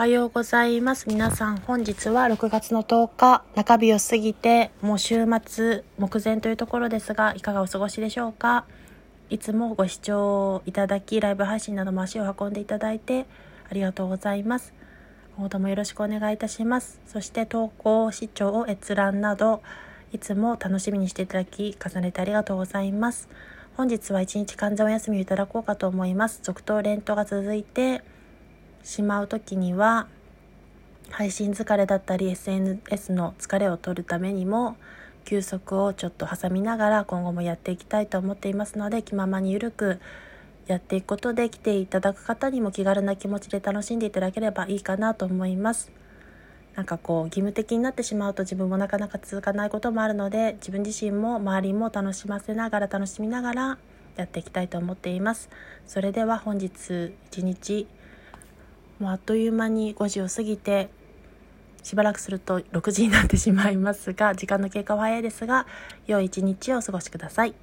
おはようございます。皆さん、本日は6月の10日、中日を過ぎて、もう週末目前というところですが、いかがお過ごしでしょうか？いつもご視聴いただき、ライブ配信なども足を運んでいただいて、ありがとうございます。今後ともよろしくお願いいたします。そして投稿、視聴、閲覧など、いつも楽しみにしていただき、重ねてありがとうございます。本日は一日完全お休みをいただこうかと思います。続投連投が続いて、しまう時には配信疲れだったり SNS の疲れを取るためにも休息をちょっと挟みながら今後もやっていきたいと思っていますので気ままにゆるくやっていくことで来ていただく方にも気軽な気持ちで楽しんでいただければいいかなと思います。なんかこう義務的になってしまうと自分もなかなか続かないこともあるので自分自身も周りも楽しませながら楽しみながらやっていきたいと思っています。それでは本日一日もうあっという間に5時を過ぎてしばらくすると6時になってしまいますが時間の経過は早いですが良い一日をお過ごしください。